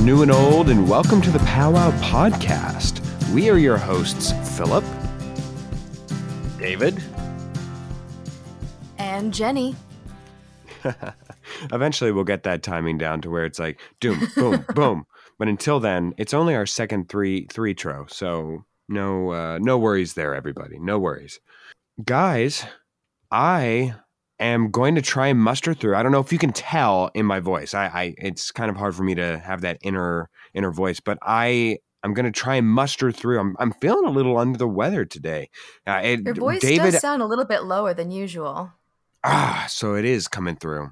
around, friends new and old, and welcome to the Powwow Podcast. We are your hosts, Philip, David, and Jenny. Eventually, we'll get that timing down to where it's like doom, boom, boom. But until then, it's only our second three three tro, so no uh, no worries there, everybody. No worries, guys. I am going to try and muster through. I don't know if you can tell in my voice. I, I it's kind of hard for me to have that inner inner voice, but I I'm going to try and muster through. I'm I'm feeling a little under the weather today. Uh, it, Your voice David, does sound a little bit lower than usual. Ah, so it is coming through.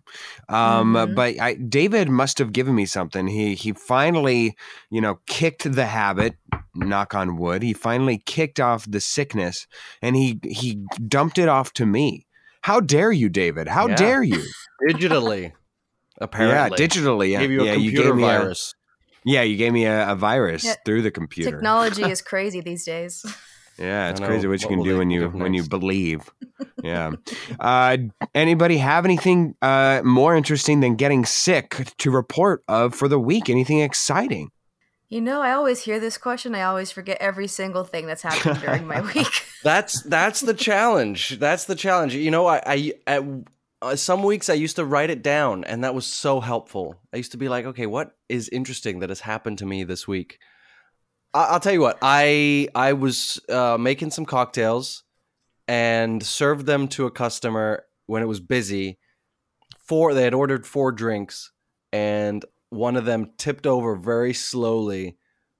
Um, mm-hmm. But I, David must have given me something. He he finally, you know, kicked the habit. Knock on wood. He finally kicked off the sickness, and he he dumped it off to me. How dare you, David? How yeah. dare you? Digitally, apparently. Yeah, digitally. Yeah, gave you a yeah, computer you gave virus. Me a, yeah, you gave me a, a virus yeah. through the computer. Technology is crazy these days. Yeah, it's crazy what you can do when you when you believe. Yeah. uh, anybody have anything uh, more interesting than getting sick to report of for the week? Anything exciting? You know, I always hear this question. I always forget every single thing that's happened during my week. that's that's the challenge. That's the challenge. You know, I, I at uh, some weeks I used to write it down, and that was so helpful. I used to be like, okay, what is interesting that has happened to me this week? I, will tell you what. I I was uh, making some cocktails and served them to a customer when it was busy. Four, they had ordered four drinks, and one of them tipped over very slowly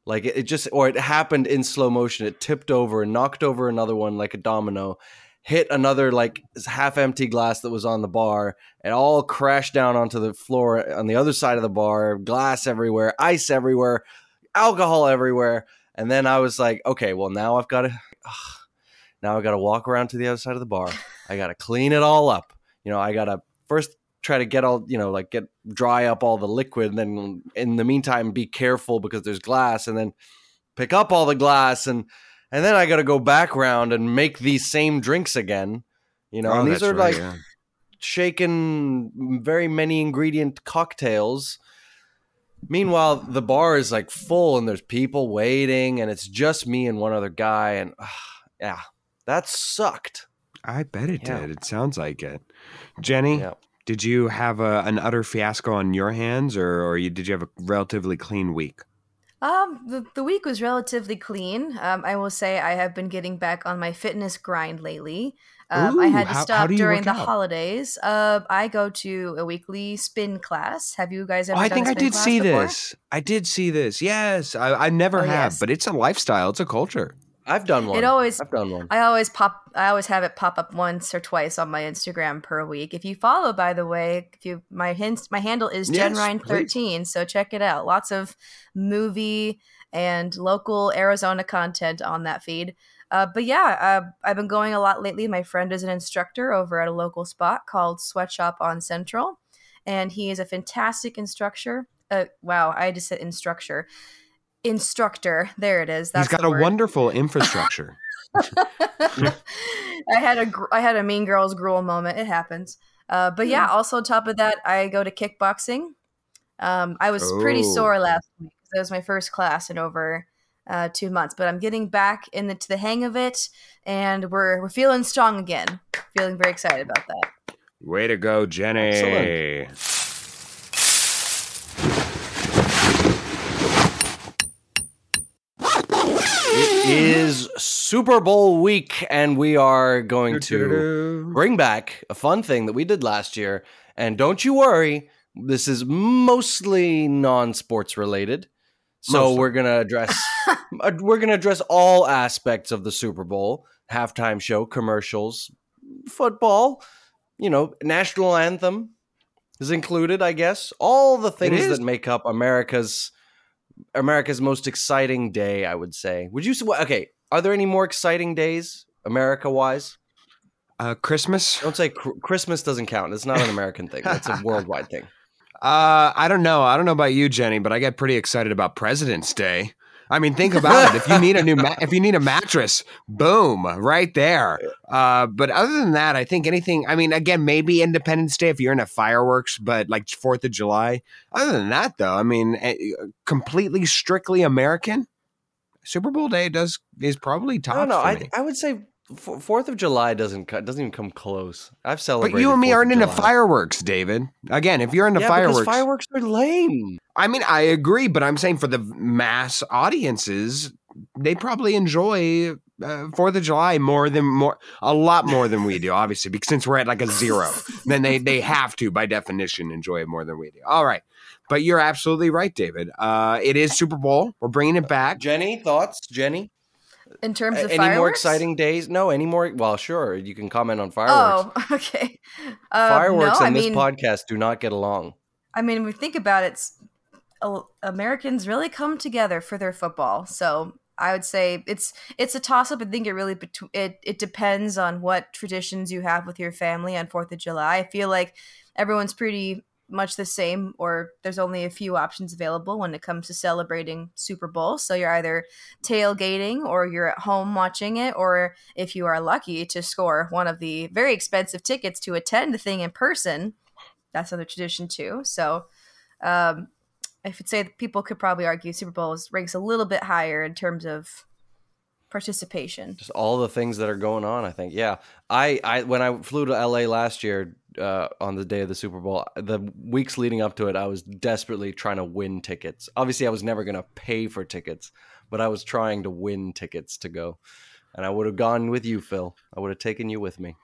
like it, it, just or it happened in slow motion it tipped over and knocked over another one like a domino hit another like half empty glass that was on the bar it all crashed down onto the floor on the other side of the bar glass everywhere ice everywhere alcohol everywhere and then i was like okay well now i've got to now i've got to walk around to the other side of the bar. I got to clean it all up. You know i got to first try to get all you know like get dry up all the liquid and then in the meantime be careful because there's glass and then pick up all the glass and and then i got to go back around and make these same drinks again you know oh, and these are right, like yeah. shaken very many ingredient cocktails meanwhile the bar is like full and there's people waiting and it's just me and one other guy and uh, yeah that sucked i bet it yeah. did it sounds like it jenny yeah. Did you have a, an utter fiasco on your hands, or, or you, did you have a relatively clean week? Um, the, the week was relatively clean. Um, I will say I have been getting back on my fitness grind lately. Um, Ooh, I had to how, stop how during the out? holidays. Uh, I go to a weekly spin class. Have you guys ever? Oh, I think I did see before? this. I did see this. Yes, I, I never oh, have, yes. but it's a lifestyle. It's a culture. I've done one. It always I've done one. I always pop I always have it pop up once or twice on my Instagram per week. If you follow, by the way, if you my hints my handle is yes, Jenrine13, so check it out. Lots of movie and local Arizona content on that feed. Uh, but yeah, uh, I've been going a lot lately. My friend is an instructor over at a local spot called Sweatshop on Central, and he is a fantastic instructor. Uh, wow, I just said instructor instructor. There it is. That's He's got a word. wonderful infrastructure. I had a I had a Mean Girls grool moment. It happens. Uh, but yeah, also on top of that, I go to kickboxing. Um, I was oh. pretty sore last week. That was my first class in over uh, two months, but I'm getting back into the hang of it, and we're we're feeling strong again. Feeling very excited about that. Way to go, Jenny! Excellent. is Super Bowl week, and we are going to bring back a fun thing that we did last year. And don't you worry, this is mostly non-sports related. So mostly. we're gonna address uh, we're gonna address all aspects of the Super Bowl, halftime show, commercials, football, you know, national anthem is included, I guess. All the things that make up America's America's most exciting day, I would say. Would you say, okay, are there any more exciting days, America wise? Uh, Christmas? Don't say cr- Christmas doesn't count. It's not an American thing, it's a worldwide thing. Uh, I don't know. I don't know about you, Jenny, but I get pretty excited about President's Day. I mean, think about it. If you need a new, ma- if you need a mattress, boom, right there. Uh, but other than that, I think anything. I mean, again, maybe Independence Day if you're into fireworks, but like Fourth of July. Other than that, though, I mean, eh, completely strictly American. Super Bowl day does is probably top. Don't know. I. I would say Fourth of July doesn't doesn't even come close. I've celebrated. But you and me 4th aren't into fireworks, David. Again, if you're into yeah, fireworks, fireworks are lame. I mean, I agree, but I'm saying for the mass audiences, they probably enjoy uh, Fourth of July more than more, a lot more than we do. Obviously, because since we're at like a zero, then they they have to, by definition, enjoy it more than we do. All right, but you're absolutely right, David. Uh, it is Super Bowl. We're bringing it back. Jenny, thoughts? Jenny, In terms of any fireworks? more exciting days? No, any more? Well, sure. You can comment on fireworks. Oh, okay. Uh, fireworks no, and I this mean, podcast do not get along. I mean, we think about it, it's, uh, Americans really come together for their football. So I would say it's it's a toss up. I think it really bet- it it depends on what traditions you have with your family on Fourth of July. I feel like everyone's pretty much the same, or there's only a few options available when it comes to celebrating Super Bowl. So you're either tailgating or you're at home watching it, or if you are lucky to score one of the very expensive tickets to attend the thing in person, that's another tradition too. So um, I would say people could probably argue Super Bowl ranks a little bit higher in terms of participation. Just all the things that are going on. I think. Yeah, I, I when I flew to LA last year uh, on the day of the Super Bowl, the weeks leading up to it, I was desperately trying to win tickets. Obviously, I was never going to pay for tickets, but I was trying to win tickets to go. And I would have gone with you, Phil. I would have taken you with me.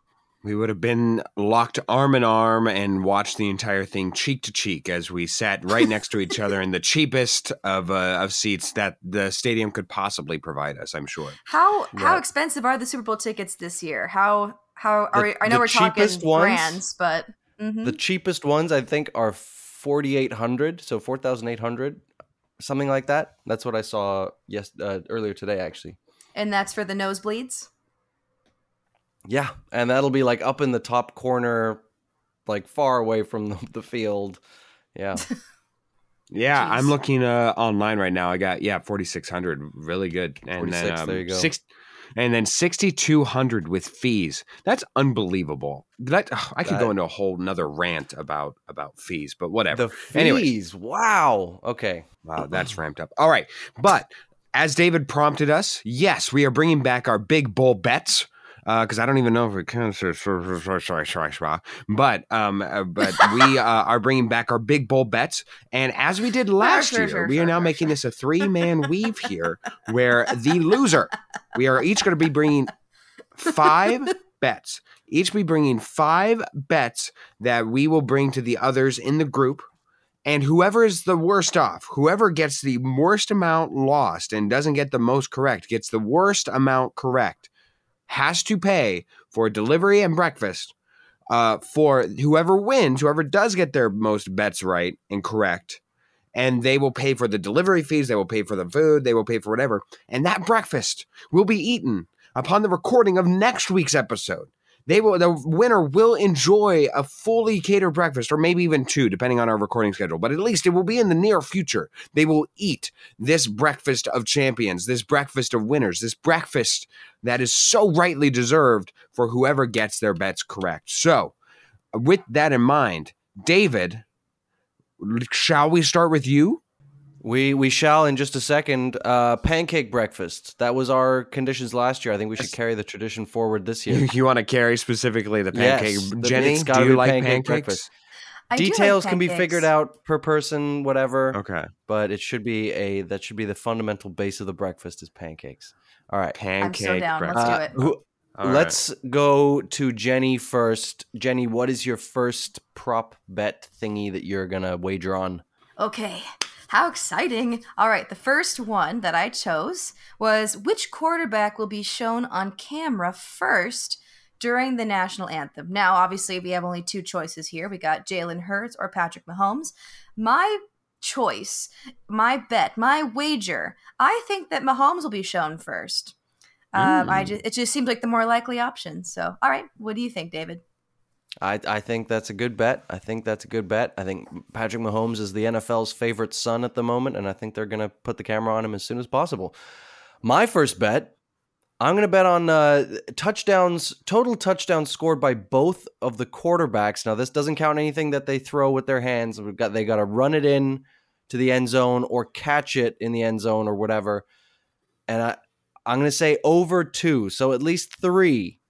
We would have been locked arm in arm and watched the entire thing cheek to cheek as we sat right next to each other in the cheapest of uh, of seats that the stadium could possibly provide us. I'm sure. How how expensive are the Super Bowl tickets this year? How how are The- we, I know we're talking cheapest ones- brands, but mhm. The cheapest ones, I think, are forty eight hundred, so four thousand eight hundred, something like that. That's what I saw yes uh, earlier today, actually. and that's for the nosebleeds. Yeah, and that'll be like up in the top corner, like far away from the, the field. Yeah, Yeah, Jeez. I'm looking uh, online right now. I got yeah, 4600, really good, and then um, there you go. six, and then 6200 with fees. That's unbelievable. That ugh, I could go into a whole another rant about about fees, but whatever. the Anyways. fees. Wow. Okay. Wow, that's ramped up. All right. But as David prompted us, yes, we are bringing back our big bull bets. Because I don't even know if it can. But um, uh, but we uh, are bringing back our big bowl bets, and as we did last sure, year, sure, we are sure, now making this a three man weave here, where the loser, we are each going to be bringing five bets. Each be bringing five bets that we will bring to the others in the group and whoever is the worst off, whoever gets the worst amount lost and doesn't get the most correct, gets the worst amount correct, has to pay for delivery and breakfast. Uh, for whoever wins, whoever does get their most bets right and correct, and they will pay for the delivery fees, they will pay for the food, they will pay for whatever, and that breakfast will be eaten upon the recording of next week's episode. They will the winner will enjoy a fully catered breakfast or maybe even two depending on our recording schedule but at least it will be in the near future. They will eat this breakfast of champions this breakfast of winners this breakfast that is so rightly deserved for whoever gets their bets correct. So with that in mind david shall we start with you We we shall in just a second. Uh, pancake breakfast. That was our conditions last year. I think we should carry the tradition forward this year. you, you want to carry specifically the pancake Yes, jenny it's do you like pancake pancakes breakfast. I do like Details can be figured out per person, whatever. okay But it should be a that should be the fundamental base of the breakfast is pancakes. All right. pancake down. Let's breakfast. do it. who- All right. let's go to Jenny first. Jenny, what is your first prop bet thingy that you're gonna wager on? Okay. How exciting. All right, the first one that I chose was which quarterback will be shown on camera first during the national anthem. Now, obviously, we have only two choices here. We got Jalen Hurts or Patrick Mahomes. My choice, my bet, my wager, I think that Mahomes will be shown first. Um, I just, it just seems like the more likely option. So, all right, what do you think, David? I, I think that's a good bet. I think that's a good bet. I think Patrick Mahomes is the NFL's favorite son at the moment, and I think they're going to put the camera on him as soon as possible. My first bet, I'm going to bet on uh, touchdowns, total touchdowns scored by both of the quarterbacks. Now, this doesn't count anything that they throw with their hands. We've got they got to run it in to the end zone or catch it in the end zone or whatever. And I, I'm going to say over two, so at least three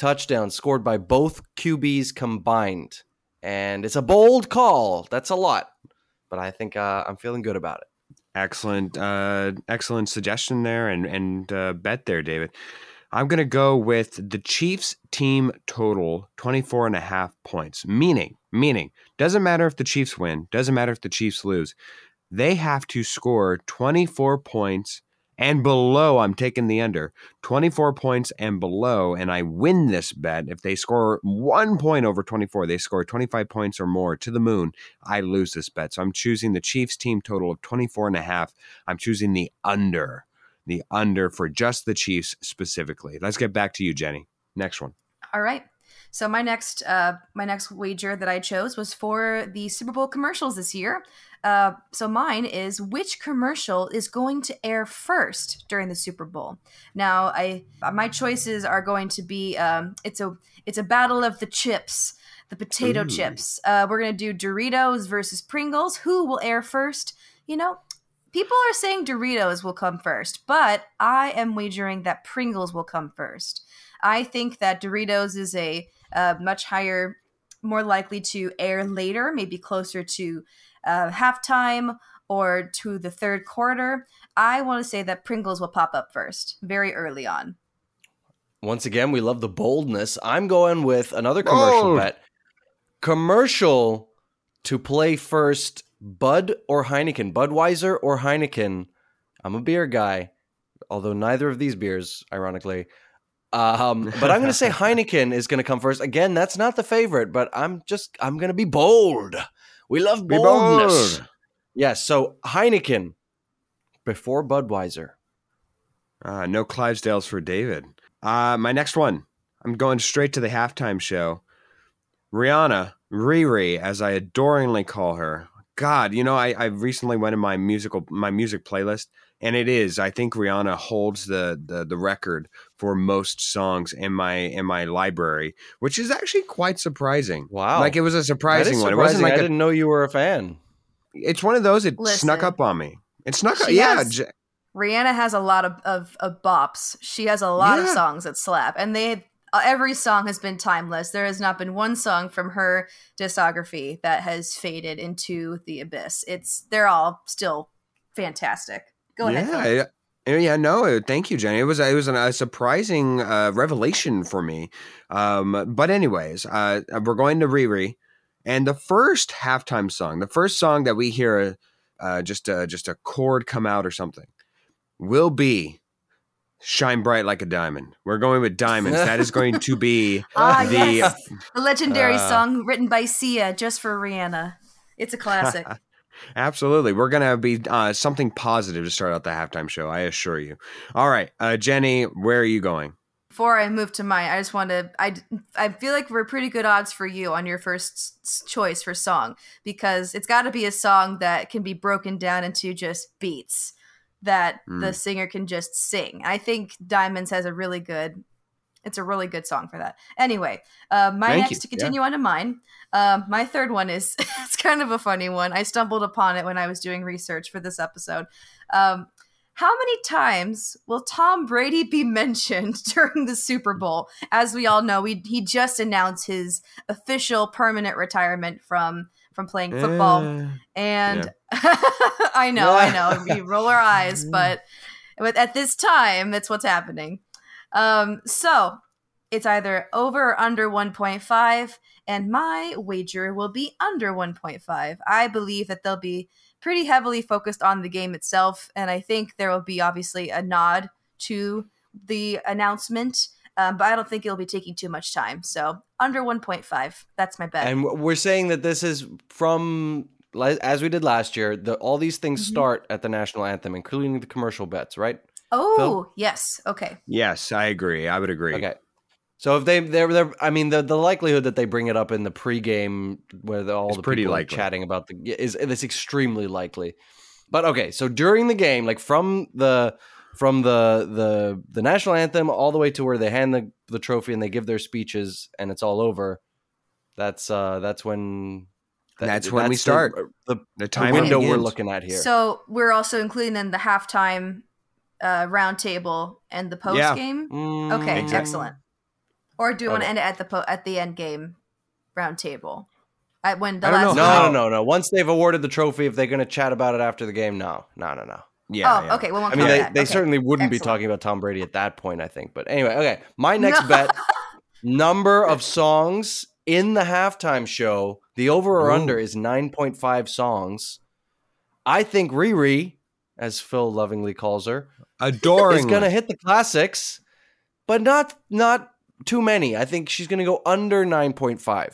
touchdowns scored by both QBs combined. And it's a bold call. That's a lot, but I think uh, I'm feeling good about it. Excellent, uh, excellent suggestion there, and and uh, bet there, David. I'm going to go with the Chiefs team total 24 and a half points. Meaning, meaning, doesn't matter if the Chiefs win, doesn't matter if the Chiefs lose. They have to score 24 points and below, I'm taking the under 24 points and below, and I win this bet. If they score one point over 24, they score 25 points or more to the moon, I lose this bet. So I'm choosing the Chiefs team total of 24 and a half. I'm choosing the under, the under for just the Chiefs specifically. Let's get back to you, Jenny. Next one. All right. So my next uh, my next wager that I chose was for the Super Bowl commercials this year. Uh, so mine is which commercial is going to air first during the Super Bowl. Now I my choices are going to be um, it's a it's a battle of the chips, the potato Ooh. chips. Uh, we're gonna do Doritos versus Pringles. Who will air first? You know, people are saying Doritos will come first, but I am wagering that Pringles will come first. I think that Doritos is a uh, much higher, more likely to air later, maybe closer to uh, halftime or to the third quarter. I want to say that Pringles will pop up first, very early on. Once again, we love the boldness. I'm going with another commercial Bold. bet. Commercial to play first Bud or Heineken, Budweiser or Heineken. I'm a beer guy, although neither of these beers, ironically, um, but I'm going to say Heineken is going to come first. Again, that's not the favorite, but I'm just I'm going to be bold. We love boldness. Bold. Yes, so Heineken before Budweiser. Uh, no Clydesdales for David. Uh, my next one. I'm going straight to the halftime show. Rihanna, Riri, as I adoringly call her. God, you know, I, I recently went in my musical my music playlist and it is. I think Rihanna holds the, the the record for most songs in my in my library, which is actually quite surprising. Wow! Like it was a surprising, surprising. one. It wasn't like I a, didn't know you were a fan. It's one of those. It Listen, snuck up on me. It snuck up. Yeah. Has, Rihanna has a lot of, of, of bops. She has a lot yeah. of songs that slap, and they uh, every song has been timeless. There has not been one song from her discography that has faded into the abyss. It's they're all still fantastic. Go ahead. Yeah, yeah, no, thank you, Jenny. It was it was a surprising uh, revelation for me. Um, but anyways, uh, we're going to Riri, and the first halftime song, the first song that we hear, uh, just a, just a chord come out or something, will be "Shine Bright Like a Diamond." We're going with diamonds. that is going to be ah, the yes. the legendary uh, song written by Sia just for Rihanna. It's a classic. Absolutely. We're going to be uh, something positive to start out the halftime show, I assure you. All right. Uh, Jenny, where are you going? Before I move to mine, I just want to. I, I feel like we're pretty good odds for you on your first choice for song because it's got to be a song that can be broken down into just beats that mm. the singer can just sing. I think Diamonds has a really good it's a really good song for that. Anyway, uh, my Thank next you. to continue yeah. on to mine. Um, my third one is it's kind of a funny one. I stumbled upon it when I was doing research for this episode. Um, how many times will Tom Brady be mentioned during the Super Bowl? As we all know, he, he just announced his official permanent retirement from from playing football. Uh, and yeah. I know, I know, we roll our eyes, but but at this time, that's what's happening. Um, so it's either over or under 1.5, and my wager will be under 1.5. I believe that they'll be pretty heavily focused on the game itself, and I think there will be obviously a nod to the announcement. Um, but I don't think it'll be taking too much time. So under 1.5, that's my bet. And we're saying that this is from as we did last year. The, all these things mm-hmm. start at the national anthem, including the commercial bets, right? Oh, Phil? yes. Okay. Yes, I agree. I would agree. Okay. So if they they're, they're I mean the the likelihood that they bring it up in the pregame where the, all It's the pretty people are chatting about the is is extremely likely. But okay, so during the game, like from the from the the the national anthem all the way to where they hand the the trophy and they give their speeches and it's all over. That's uh that's when that- That's when we start. the, The the time window we're looking at here. So we're also including in the halftime uh, round table and the post Yeah. game. Mm, Okay, Exactly. excellent. Or do you want to Okay. end it at the po- at the end game round table? At when the I don't last know No, no, no, no. Once they've awarded the trophy, if they're going to chat about it after the game, no, no, no, no. Yeah. oh, yeah. okay. Well, I mean, they, they certainly wouldn't be talking about Tom Brady at that point, I think. But anyway, okay. My next No. bet number of songs in the halftime show, the over or Ooh. under is 9.5 songs. I think Riri, as Phil lovingly calls her, Adoring. is going to hit the classics, but not not too many. I think she's going to go under 9.5. I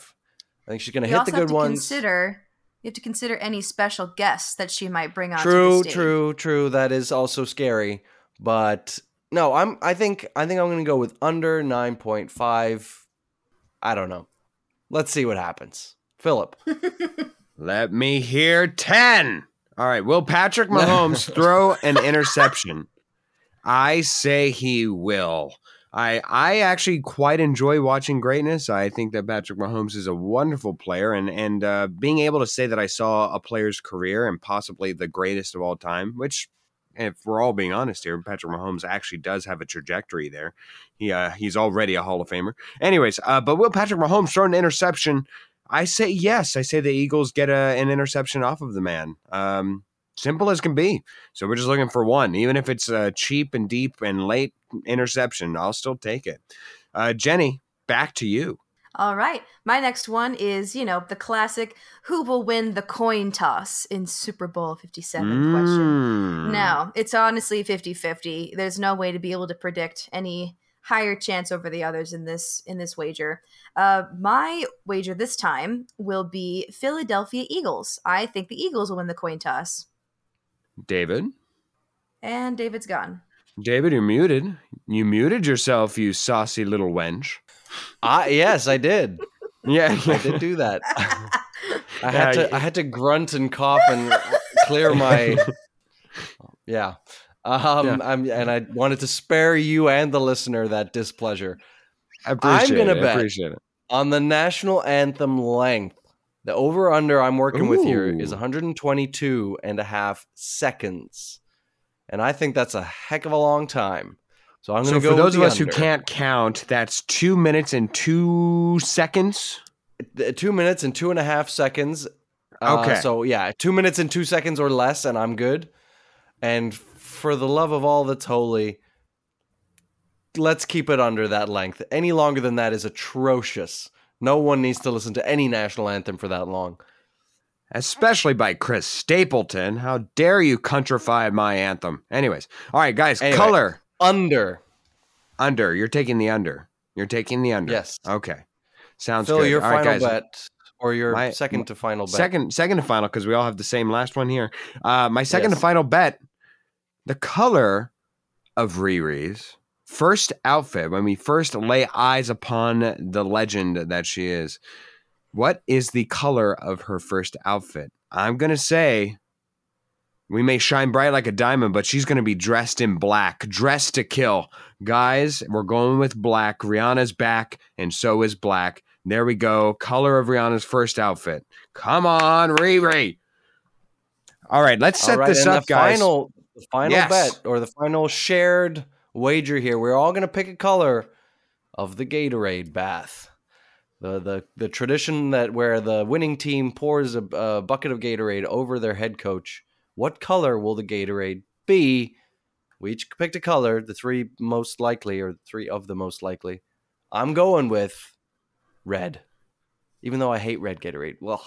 think she's going to hit the also have good to ones. consider you have to consider any special guests that she might bring on. True, the stage. true, true. That is also scary, but no, I'm. I think. I think I'm going to go with under nine point five. I don't know. Let's see what happens. Philip, Let me hear 10. All right. Will Patrick Mahomes throw an interception? I say he will. I I actually quite enjoy watching greatness. I think that Patrick Mahomes is a wonderful player, and and uh, being able to say that I saw a player's career and possibly the greatest of all time, which, if we're all being honest here, Patrick Mahomes actually does have a trajectory there. He uh, he's already a Hall of Famer. Anyways, uh, but will Patrick Mahomes throw an interception? I say yes. I say the Eagles get a, an interception off of the man. Um, simple as can be. So we're just looking for one, even if it's a cheap and deep and late interception. I'll still take it. Uh, Jenny, back to you. All right. My next one is, you know, the classic who will win the coin toss in Super Bowl 57 question. Mm. No, it's honestly 50 50. There's no way to be able to predict any higher chance over the others in this in this wager. Uh, my wager this time will be Philadelphia Eagles. I think the Eagles will win the coin toss. David. And David's gone. David, you're muted. You muted yourself, you saucy little wench. I yes, I did. Yeah, I did do that. I had Yeah, to. I had to grunt and cough and clear my. Yeah. Um, Yeah. I'm, and I wanted to spare you and the listener that displeasure. I appreciate gonna it. I bet. appreciate it. On the national anthem length, the over under I'm working with here is 122 and a half seconds. And I think that's a heck of a long time. So I'm going So to go for those of us who can't count, that's two minutes and two seconds. Two minutes and two and a half seconds. Uh, Okay. So yeah, two minutes and two seconds or less, and I'm good. And for the love of all that's holy, let's keep it under that length. Any longer than that is atrocious. No one needs to listen to any national anthem for that long. especially by Chris Stapleton. How dare you countrify my anthem? Anyways, all right, guys, Anyway. color Under. under. You're taking the under. You're taking the under. Yes. Okay. Sounds Phil, good. your All right, final guys. bet or your My- second to final bet. Second, second to final because we all have the same last one here. Uh, my second Yes. to final bet: the color of Riri's first outfit when we first lay eyes upon the legend that she is. What is the color of her first outfit? I'm gonna say we may shine bright like a diamond, but she's gonna be dressed in black, dressed to kill. Guys, we're going with black. Rihanna's back, and so is black. There we go. Color of Rihanna's first outfit. Come on, Riri. All right, let's set right, this up, guys. Final, the final Yes. bet or the final shared wager here. We're all going to pick a color of the Gatorade bath. The, the the tradition that where the winning team pours a, a bucket of Gatorade over their head coach. What color will the Gatorade be? We each picked a color, the three most likely, or three of the most likely. I'm going with red, even though I hate red Gatorade. Well,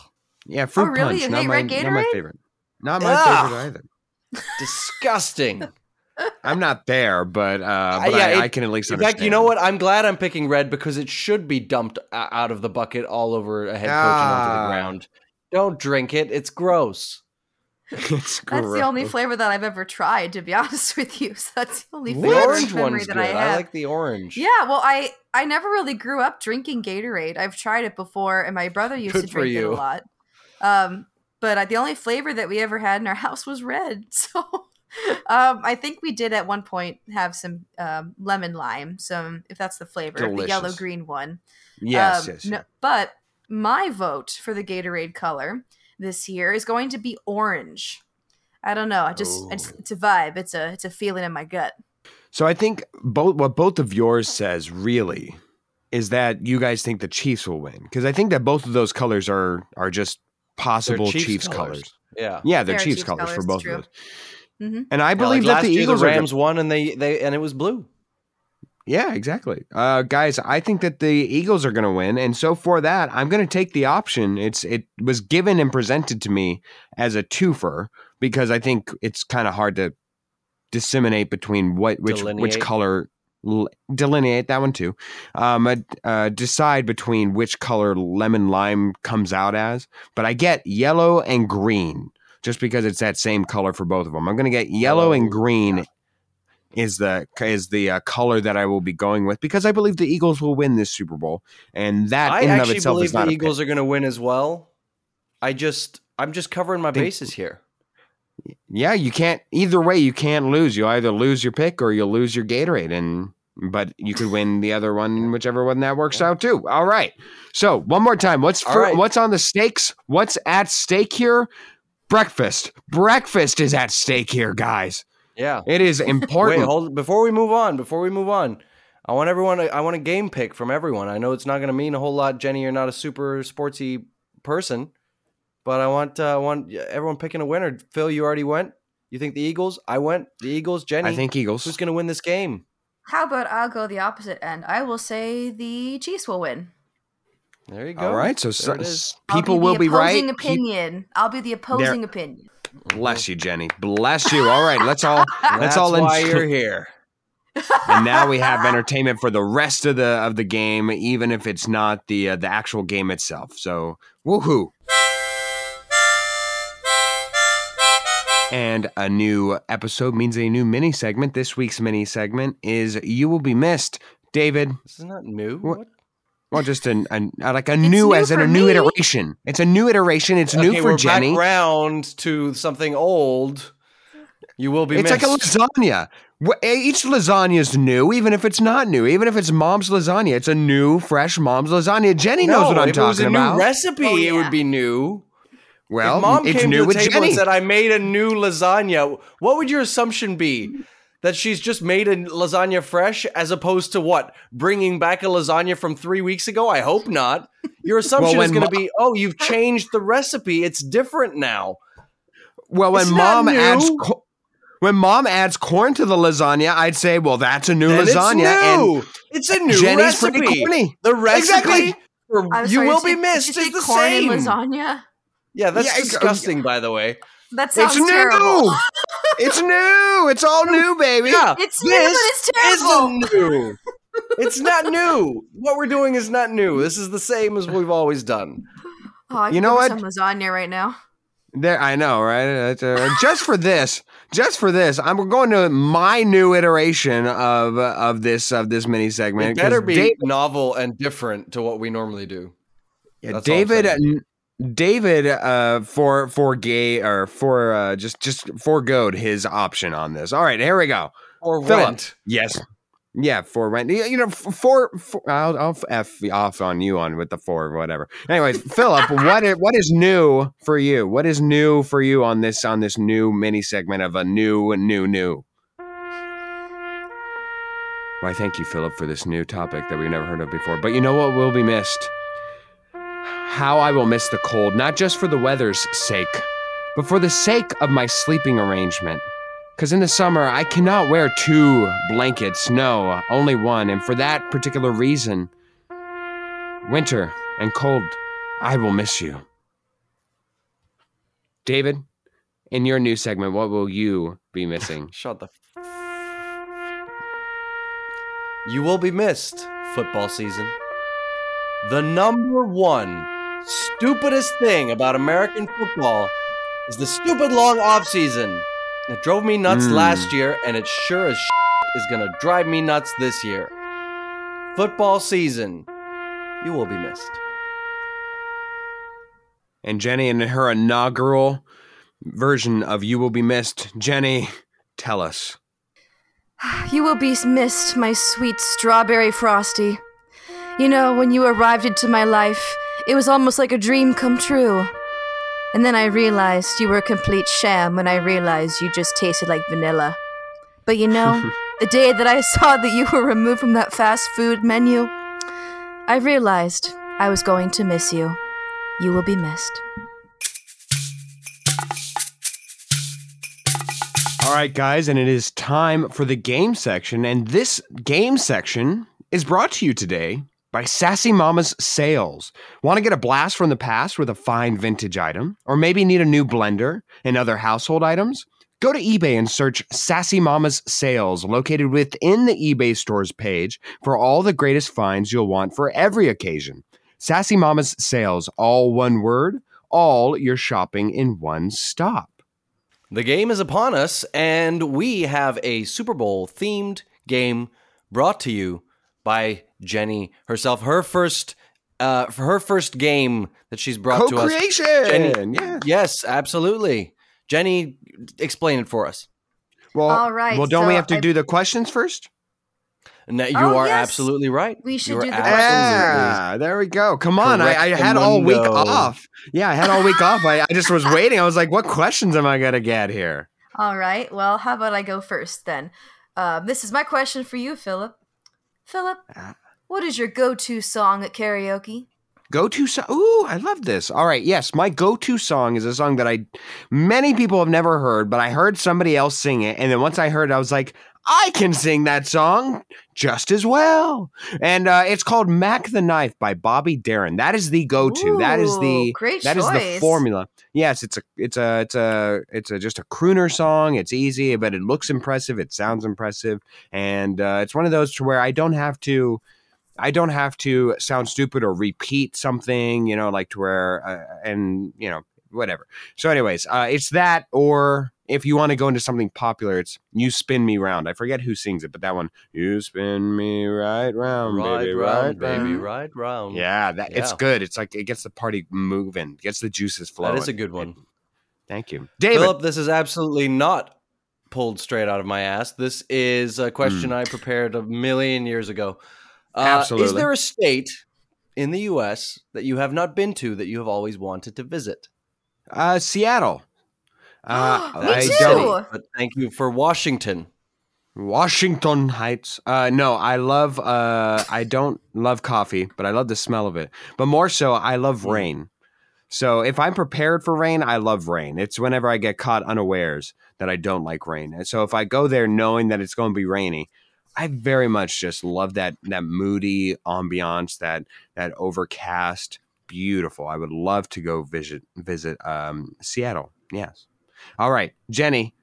Yeah, fruit Oh, really? punch. You Not hate my, red not my favorite. Not my Ugh. favorite either. Disgusting. I'm not there, but uh, but yeah, I, it- I can at least In understand. fact, you know what? I'm glad I'm picking red because it should be dumped out of the bucket all over a head coach and onto Ah. the ground. Don't drink it. It's gross. It's That's the only flavor that I've ever tried, to be honest with you. So that's the only The flavor orange memory one's that good. I I, like the orange. Yeah, well, I I never really grew up drinking Gatorade. I've tried it before, and my brother used Good to for drink it a lot. Um, but uh, the only flavor that we ever had in our house was red. So um, I think we did at one point have some um, lemon lime. Some, if that's the flavor, the yellow green one. Yes, Um, yes. no- but my vote for the Gatorade color this year is going to be orange. I don't know. I just, I just it's a vibe. It's a it's a feeling in my gut. So I think both what both of yours says really is that you guys think the Chiefs will win because I think that both of those colors are are just possible Chiefs Chiefs, colors. colors. Yeah. Yeah, they're They're Chiefs, Chiefs colors, for both true. of those. Mhm. And I Yeah, believe like that the Eagles the. Rams won and they they and it was blue. Yeah, exactly. Uh, guys, I think that the Eagles are going to win, and so for that, I'm going to take the option. It's it was given and presented to me as a twofer because I think it's kind of hard to disseminate between what which which color l- delineate that one too. Um, uh, decide between which color lemon lime comes out as, but I get yellow and green just because it's that same color for both of them. I'm going to get yellow and Oh, green is the is the uh, color that I will be going with because I believe the Eagles will win this Super Bowl, and that I in and of itself believe is not the Eagles are going to win as well. I just I'm just covering my Think- bases here. Yeah, you can't either way. You can't lose. You either lose your pick or you'll lose your Gatorade, and but you could win the other one, whichever one that works out too. All right. So one more time, what's for, right. what's on the stakes? What's at stake here? Breakfast. Breakfast is at stake here, guys. Yeah. It is important. Wait, hold before we move on. Before we move on, I want everyone. To, I want a game pick from everyone. I know it's not going to mean a whole lot, Jenny. You're not a super sportsy person, but I want uh, I want everyone picking a winner. Phil, you already went. You think the Eagles? I went. The Eagles. Jenny. I think Eagles. who's going to win this game? How about I'll go the opposite end? I will say the Chiefs will win. There you go. All right. So, so it is. I'll people be will be right. opposing Keep- opinion. I'll be the opposing opinion. Bless you, Jenny. Bless you. All right, let's all let's That's all why enjoy- you're here. and now we have entertainment for the rest of the of the game, even if it's not the uh, the actual game itself. So woohoo! And a new episode means a new mini segment. This week's mini segment is "You Will Be Missed." David, This is not new. What? What? well, just an, an like a It's new, new as in a new me. iteration. It's a new iteration. It's new okay, for we're Jenny. back round to something old. You will be It's missed. like a lasagna. Eh, each lasagna is new, even if it's not new. Even if it's mom's lasagna, it's a new, fresh mom's lasagna. Jenny knows what I'm talking if it was talking a about. new recipe, Oh, it would be new. Well, if mom it's came new to the table Jenny. and said, "I made a new lasagna," what would your assumption be? That she's just made a lasagna fresh, as opposed to what bringing back a lasagna from three weeks ago? I hope not. Your assumption Well, is going to mo- be, "Oh, you've changed the recipe; it's different now." well, when it's mom adds co- when mom adds corn to the lasagna, I'd say, well, that's a new Then lasagna. it's new. it's a new Jenny's recipe. pretty corny. The recipe Exactly. for you sorry, will did be missed Did you is say the corn same. and lasagna? Yeah, that's Yeah, it- disgusting. By the way, That sounds It's terrible. new. it's new. It's all new, baby. yeah, It's new, but this it's terrible. isn't new. It's not new. What we're doing is not new. This is the same as we've always done. Oh, I You know go for what? Some lasagna right now. There, I know, right? Uh, just for this, just for this, I'm going to my new iteration of uh, of this of this mini segment. It better 'cause be Dave- novel and different to what we normally do. Yeah, That's all I'm David, saying. David, uh, for for gay or for uh, just just foregoed his option on this. All right, here we go. Or Philip. went. Yes, yeah, for rent. You you know, for, for I'll, I'll f off on you on with the four or whatever. Anyways, Philip, what is, what is new for you? What is new for you on this on this new mini segment of a new new new? Why, thank you, Philip, for this new topic that we've never heard of before. But you know what will be missed? How I will miss the cold, not just for the weather's sake, but for the sake of my sleeping arrangement. Because in the summer, I cannot wear two blankets. No, only one. And for that particular reason, winter and cold, I will miss you. David, in your new segment, what will you be missing? Shut the. F- you will be missed, football season. The number one stupidest thing about American football is the stupid long off season. It drove me nuts Mm. last year, and it sure as is gonna drive me nuts this year. Football season. You will be missed. And Jenny, in her inaugural version of You Will Be Missed, Jenny, tell us. You will be missed, my sweet strawberry frosty. You know, when you arrived into my life, it was almost like a dream come true. And then I realized you were a complete sham when I realized you just tasted like vanilla. But you know, the day that I saw that you were removed from that fast food menu, I realized I was going to miss you. You will be missed. All right, guys, and it is time for the game section. And this game section is brought to you today by Sassy Mama's Sales. Want to get a blast from the past with a fine vintage item? Or maybe need a new blender and other household items? Go to eBay and search Sassy Mama's Sales, located within the eBay stores page, for all the greatest finds you'll want for every occasion. Sassy Mama's Sales, all one word, all your shopping in one stop. The game is upon us, and we have a Super Bowl themed game brought to you by Jenny herself. Her first, uh, for her first game that she's brought to us. Co-creation. Jenny, yeah. Yes, absolutely. Jenny, explain it for us. Well, All right, Well, don't we have to I- do the questions first? No, you Oh, are yes. absolutely right. We should You are do the questions. Yeah, there we go. Come on, I, I had all week off. Yeah, I had all week off. I, I just was waiting. I was like, what questions am I gonna get here? All right. Well, how about I go first then? Uh, this is my question for you, Philip. Philip, Ah. What is your go-to song at karaoke? Go to song. Ooh, I love this. All right, yes, my go-to song is a song that I many people have never heard, but I heard somebody else sing it, and then once I heard, it, I was like, I can sing that song just as well. And uh, it's called "Mack the Knife" by Bobby Darin. That is the go-to. that is the Ooh, great That is the formula. Yes, it's a it's a it's a it's a just a crooner song. It's easy, but it looks impressive. It sounds impressive, and uh, it's one of those to where I don't have to. I don't have to sound stupid or repeat something, you know, like to where, uh, and you know, whatever. So, anyways, uh, it's that, or if you want to go into something popular, it's "You Spin Me Round." I forget who sings it, but that one, "You Spin Me Right Round, Ride baby, round, right baby, round." ride round. Yeah, that it's good. It's like it gets the party moving, gets the juices flowing. that is a good one. Thank you, David. Philip, this is absolutely not pulled straight out of my ass. This is a Hmm. question I prepared a million years ago. Uh, Is there a state in the U.S. that you have not been to that you have always wanted to visit? Uh, Seattle. Uh, Me I too. don't. But thank you for Washington. Washington Heights. Uh, no, I love. Uh, I don't love coffee, but I love the smell of it. But more so, I love Mm. rain. So if I'm prepared for rain, I love rain. It's whenever I get caught unawares that I don't like rain. And so if I go there knowing that it's going to be rainy, I very much just love that that moody ambiance, that that overcast, beautiful. I would love to go visit visit um, Seattle. Yes. All right, Jenny,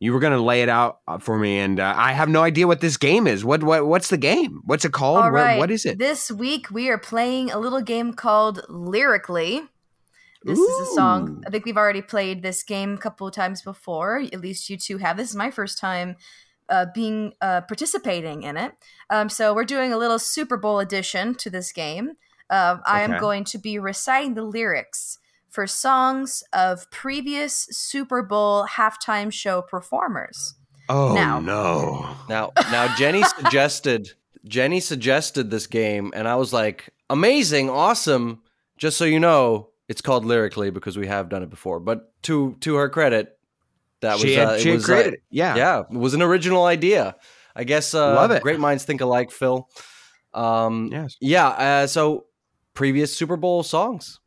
you were going to lay it out uh, for me, and uh, I have no idea what this game is. What what what's the game? What's it called? All What- what is it? This week we are playing a little game called Lyrically. This is a song. I think we've already played this game a couple of times before. At least you two have. This is my first time uh, being uh, participating in it. Um, so we're doing a little Super Bowl edition to this game. Uh, I am going to be reciting the lyrics for songs of previous Super Bowl halftime show performers. Oh Now. no! Now, now Jenny suggested Jenny suggested this game, and I was like, amazing, awesome. Just so you know, it's called lyrically because we have done it before. But to to her credit, that she was had, uh, she had was, created uh, it. Yeah. yeah, it was an original idea. I guess uh, Love it. great minds think alike, Phil. Um, Yes. yeah. Uh, so previous Super Bowl songs.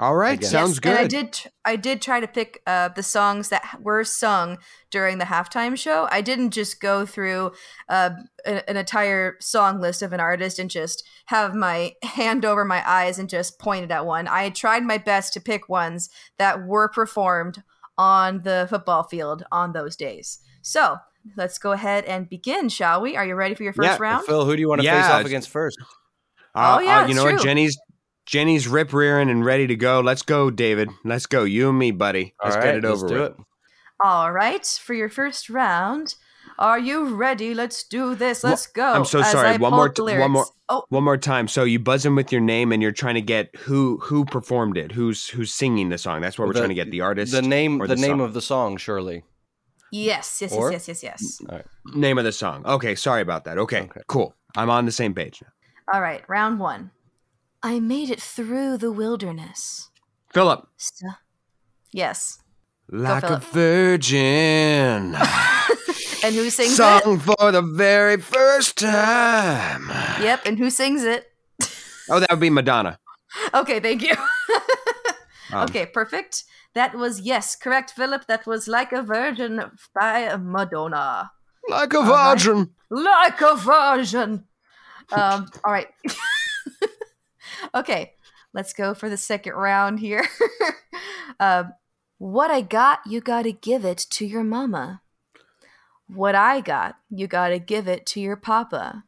All right. guess. Sounds yes, good. And I did. tr- I did try to pick uh, the songs that were sung during the halftime show. I didn't just go through uh, a- an entire song list of an artist and just have my hand over my eyes and just pointed at one. I tried my best to pick ones that were performed on the football field on those days. So let's go ahead and begin, shall we? Are you ready for your first Yeah, round? Phil, who do you want to face off against first? Uh, Oh, yeah, uh, you it's know what? Jenny's Jenny's rip rearing and ready to go. Let's go, David. Let's go. You and me, buddy. Let's All get right, it let's over do with. it. All right, for your first round, are you ready? Let's do this. Let's go. I'm so As sorry. One more t- one more- lyrics. Oh, One more time. So you buzz in with your name and you're trying to get who who performed it, who's who's singing the song. That's what we're The- trying to get. The artist, The name, or the, the name song? of the song, surely. yes, yes, Or- yes, yes, yes, yes. name of the song. Okay, sorry about that. Okay, Okay. cool. I'm on the same page now. All right, round one. I made it through the wilderness. Philip, St- yes. like a virgin, And who sings it? sung for the very first time. Yep, and who sings it? Oh, that would be Madonna. Okay, thank you. Um, okay, perfect. That was yes, correct, Philip. That was like a virgin by Madonna. Like a All right. virgin. Like a virgin. Um, all right. okay, let's go for the second round here. um, what I got, you gotta give it to your mama. What I got, you gotta give it to your papa.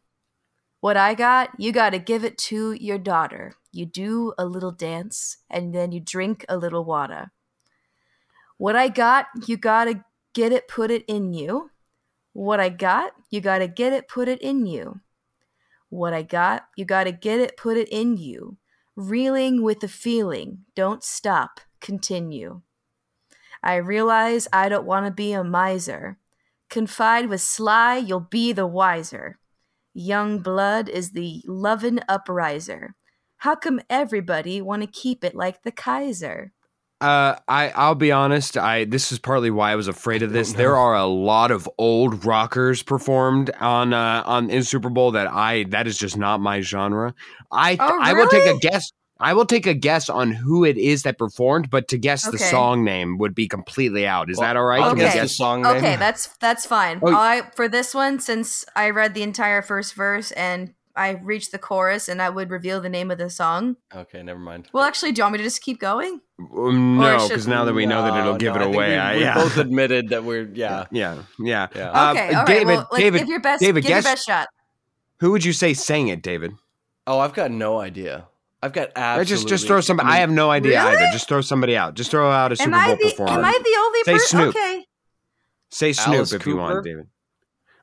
What I got, you gotta give it to your daughter. You do a little dance and then you drink a little water. What I got, you gotta get it, put it in you. What I got, you gotta get it, put it in you. What I got, you gotta get it, put it in you. Reeling with the feeling, don't stop, continue. I realize I don't wanna be a miser. Confide with Sly, you'll be the wiser. Young blood is the lovin' upriser. How come everybody wanna keep it like the Kaiser? Uh, I I'll be honest. I this is partly why I was afraid of this. There are a lot of old rockers performed on uh, on in Super Bowl that I that is just not my genre. I Oh, I will take a guess. I will take a guess on who it is that performed, but to guess the song name would be completely out. Is Well, that all right? I'll Okay. guess the song name. Okay, that's that's fine. Oh, y- I for this one, since I read the entire first verse and I reached the chorus, and I would reveal the name of the song. Okay, never mind. Well, actually, do you want me to just keep going? Um, no, because now that we know that it'll No, give no, it I think away, We, I, we both admitted that we're yeah. yeah, yeah. Yeah. Uh, Okay, all right. David, well, like, David, give your best. David, give guess- your best shot. who would you say sang it, David? Oh, I've got no idea. I've got absolutely. just just throw somebody. I, mean, have no idea Really? either. Just throw somebody out. Just throw out a Super Am I Bowl the performer. Am I the only Say person? Snoop. Okay. Say Snoop Alice if you want, Cooper? David.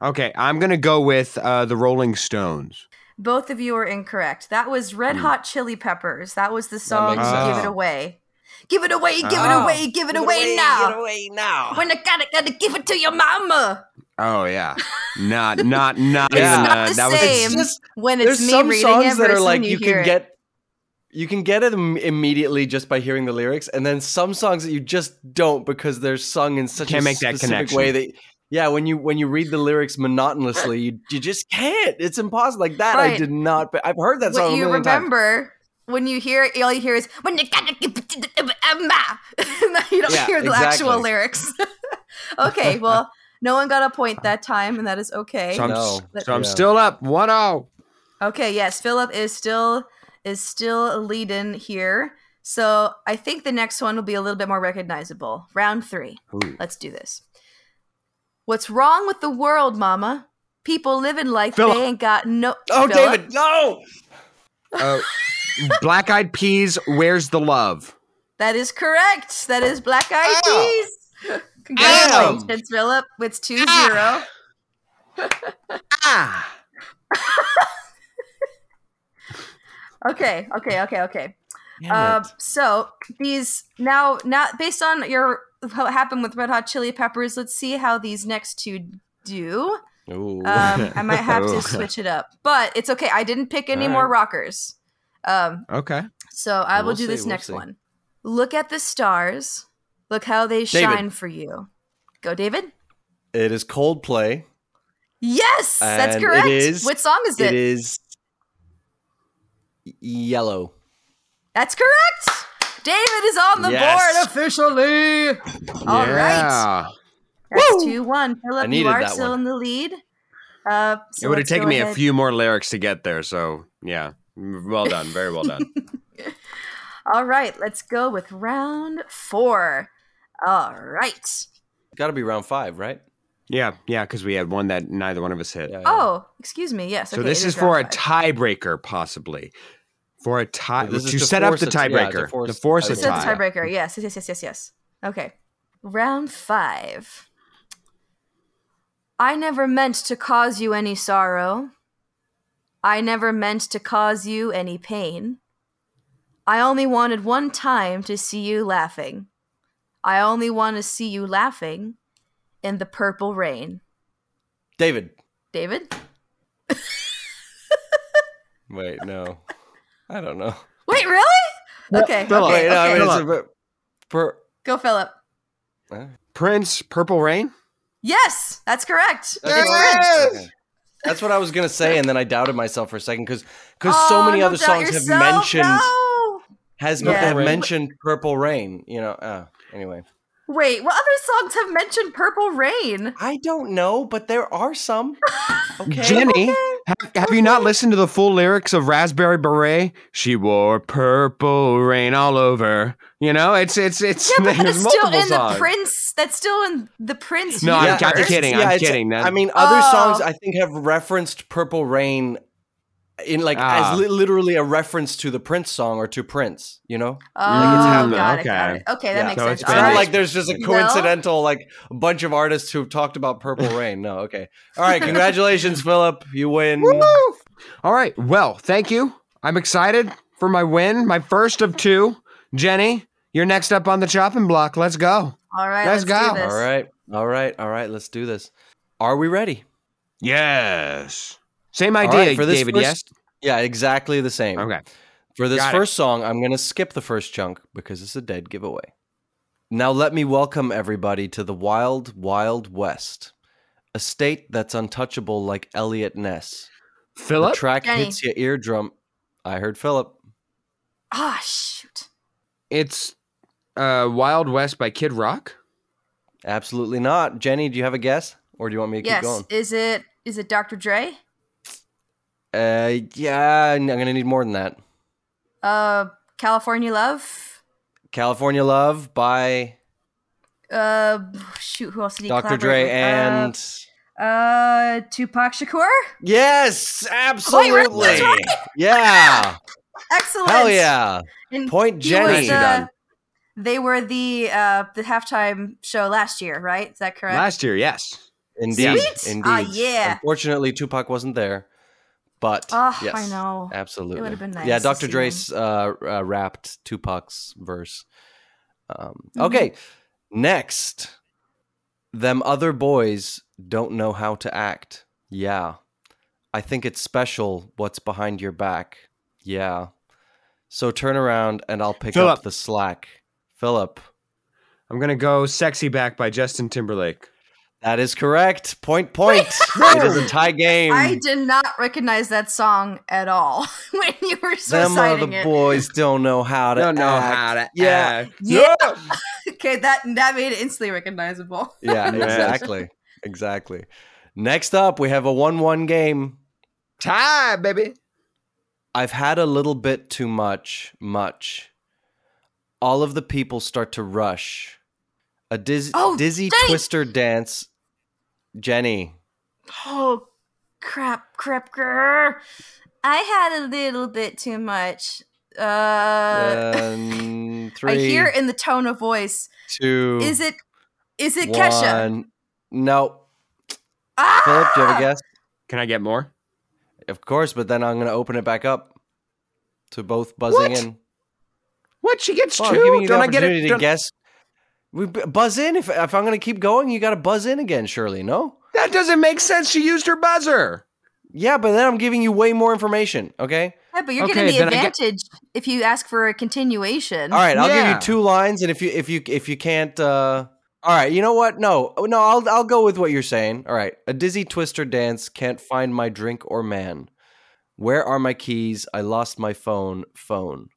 Okay, I'm gonna go with uh, the Rolling Stones. Both of you are incorrect. That was Red Hmm. Hot Chili Peppers. That was the song makes "Give. It Away." Give it away, give it Oh. away, give it away now. Give it away now. When I gotta, gotta give it to your mama. Oh yeah, not not not. It's even, not uh, the that was same. It's just When it's me reading songs it that are like you, you, hear can it. get you can get it Im- immediately just by hearing the lyrics and then some songs that you just don't because they're sung in such Can't a make that specific connection. way that yeah when you when you read the lyrics monotonously you, you just can't it's impossible like that I did not but I've heard that what song a you million times. remember when you hear it, all you hear is when you gotta give the Emma. Ah. You don't Yeah, hear the actual lyrics. okay, well, no one got a point that time, and that is okay. So I'm, No. so I'm Yeah. still up one oh. zero. Okay, yes, Philip is still is still leading here. So I think the next one will be a little bit more recognizable. Round three. Ooh. Let's do this. What's wrong with the world, Mama? People living like Philip. they ain't got no. oh Philip? David no Uh, Black Eyed Peas. Where's the love? That is correct. That is Black Eyed Ow. Peas. Congratulations, Philip. It's 2 0. Ah. Okay, okay, okay, okay. Um, so these now now based on your what happened with Red Hot Chili Peppers, let's see how these next two do. Um, I might have to switch it up, but it's okay. I didn't pick any All more rockers. Um, Okay. so I will We'll do see, this we'll next see. one. Look at the stars. Look how they David. shine for you. Go, David. it is Coldplay Yes, that's correct. is- what song is it it? is yellow That's correct. David is on the Yes. board officially. All right. yeah. That's two one. Philip, you are still one. in the lead. Uh, so it would have taken go me a few more lyrics to get there. So yeah, well done. Very well done. All right, let's go with round four. All right. got to be round five right yeah, yeah, because we had one that neither one of us hit. Yeah, yeah. Oh, excuse me. Yes. So okay, this is for a tiebreaker, possibly. For a tie, This to to set up the a- yeah, to tiebreaker. force to force the a the tie. tiebreaker. Yes, yes, yes, yes, yes. Okay. Round five. I never meant to cause you any sorrow. I never meant to cause you any pain. I only wanted one time to see you laughing. I only want to see you laughing in the purple rain. David. David? Wait, no. I don't know. Wait, really? Okay. Philip. okay, Wait, no, I okay. mean, it's a Philip. per, Go, Philip. Prince, Purple Rain. Yes, that's correct. That's It's what- Prince. okay. That's what I was gonna say, and then I doubted myself for a second because because Oh, so many don't other doubt songs have mentioned no! has Yeah. have mentioned Purple Rain. You know. Uh, anyway, Wait, what other songs have mentioned Purple Rain? I don't know, but there are some. Okay. Jenny, have, have you not listened to the full lyrics of Raspberry Beret? She wore purple rain all over. You know, it's it's it's. Yeah, but that's still in songs. the Prince. That's still in the Prince. No, I'm Yeah, I'm kidding. I'm it's- kidding. That- I mean, other Oh. songs I think have referenced Purple Rain in like Ah. as li- literally a reference to the Prince song or to Prince. You know, Oh, Like it's happened. got it, got Okay. it. Okay, that Yeah. makes So sense. it's it's not Alright. like there's just a No? coincidental like a bunch of artists who've talked about Purple Rain. No, okay. All right, congratulations, Philip. You win. Woo! All right. Well, thank you. I'm excited for my win, my first of two. Jenny, you're next up on the chopping block. Let's go. All right, Let's let's, go. do this. All right, all right, all right. Let's do this. Are we ready? Yes. Same idea, right, for this David. first- Yeah, exactly the same. Okay. For this Got it. first song, I'm going to skip the first chunk because it's a dead giveaway. Now, let me welcome everybody to the Wild, Wild West, a state that's untouchable like Eliot Ness. Philip? The Philip. track Jenny. hits your eardrum. I heard Philip. Ah, shoot. It's uh, Wild West by Kid Rock. Absolutely not. Jenny, do you have a guess? Or do you want me to Yes. keep going? Is it is it Dr. Dre? Uh, yeah, I'm going to need more than that. Uh, California Love. California Love by Uh, shoot, who else did he Dr. collaborate Dre with? and. uh, uh, Tupac Shakur. Yes, absolutely. right. Yeah. Excellent. Hell yeah. And Point he Jenny. was, uh, they were the uh the halftime show last year, right? Is that correct? Last year, yes. Indeed. Sweet. Indeed. Ah, yeah. Unfortunately, Tupac wasn't there. But Oh, yes, I know. absolutely. It would've been nice Yeah, Dr. see Dre's uh, uh, rapped Tupac's verse. Um, Mhm. Okay, next. Them other boys don't know how to act. Yeah. I think it's special what's behind your back. Yeah. So turn around and I'll pick Philip. up the slack. Philip. I'm gonna go "Sexy Back" by Justin Timberlake. That is correct. Point, point. it is a tie game. I did not recognize that song at all when you were Them reciting other it. boys don't know how to Don't know act. how to Yeah. act. Yeah. okay, that that made it instantly recognizable. Yeah, exactly. Exactly. Next up, we have a 1 1 game. Tie, baby. I've had a little bit too much, much. All of the people start to rush. A diz- Oh, dizzy dang. twister dance. Jenny. Oh crap, crap, grr. I had a little bit too much. Uh, Um, three, I hear in the tone of voice. two, Is it? Is it Kesha? No. Ah! Philip, do you have a guess? Can I get more? Of course, but then I'm going to open it back up to both buzzing What? in. What? She gets Well, I'm two. giving you Don't I get opportunity it? to Don't- guess. We buzz in. If if I'm going to keep going, you got to buzz in again. Surely, no? That doesn't make sense. She used her buzzer. Yeah, but then I'm giving you way more information. Okay. Yeah, but you're Okay, getting the then I get- advantage if you ask for a continuation. All right. I'll give you two lines, and if you if you if you can't, uh, all right. You know what? No, no. I'll I'll go with what you're saying. All right. A dizzy twister dance. Can't find my drink or man. Where are my keys? I lost my phone. Phone.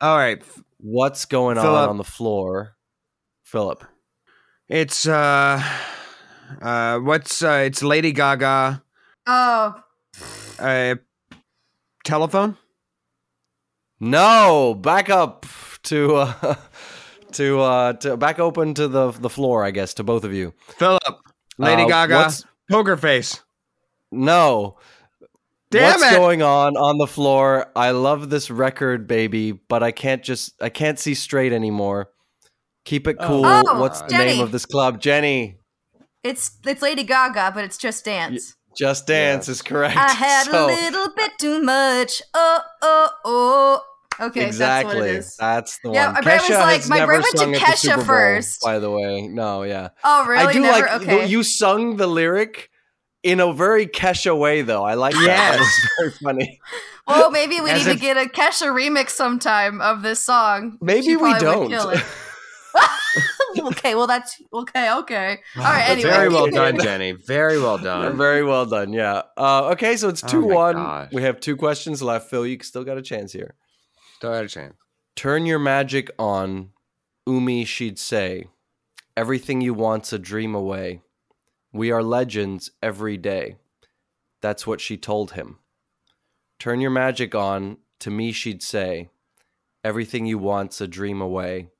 All right. What's going on on the floor, Philip? It's uh, uh, what's uh? It's Lady Gaga. Oh, Uh, telephone. No, back up to uh, to uh, to back open to the the floor. I guess to both of you. Philip. Lady Uh, Gaga. Poker face. No, Damn What's it! going on on the floor? I love this record, baby, but I can't just I can't see straight anymore. Keep it Oh. cool. Oh, What's the Jenny. name of this club? Jenny. It's it's Lady Gaga, but it's Just Dance. Just Dance Yes. is correct. I had So- a little bit too much. Oh oh oh. Okay, exactly. that's what it is. That's the Yeah, one. my brain was like- my never brain went to sung at the Kesha Bowl, first. By the way, no, yeah. Oh really? I do Never. like okay. you sung the lyric in a very Kesha way, though. I like that. Yes. That was very funny. Well, maybe we As need if- to get a Kesha remix sometime of this song. Maybe She we probably would don't. kill it. okay, well that's okay. Okay. All right. Anyway, Very well done, Jenny. Very well done. Very well done. Yeah. Uh, okay, so it's Oh two my one. gosh. We have two questions left. Phil, you still got a chance here. Still had a chance. Turn your magic on, Umi. She'd say, "Everything you want's a dream away. We are legends every day." That's what she told him. Turn your magic on. To me, she'd say, "Everything you want's a dream away.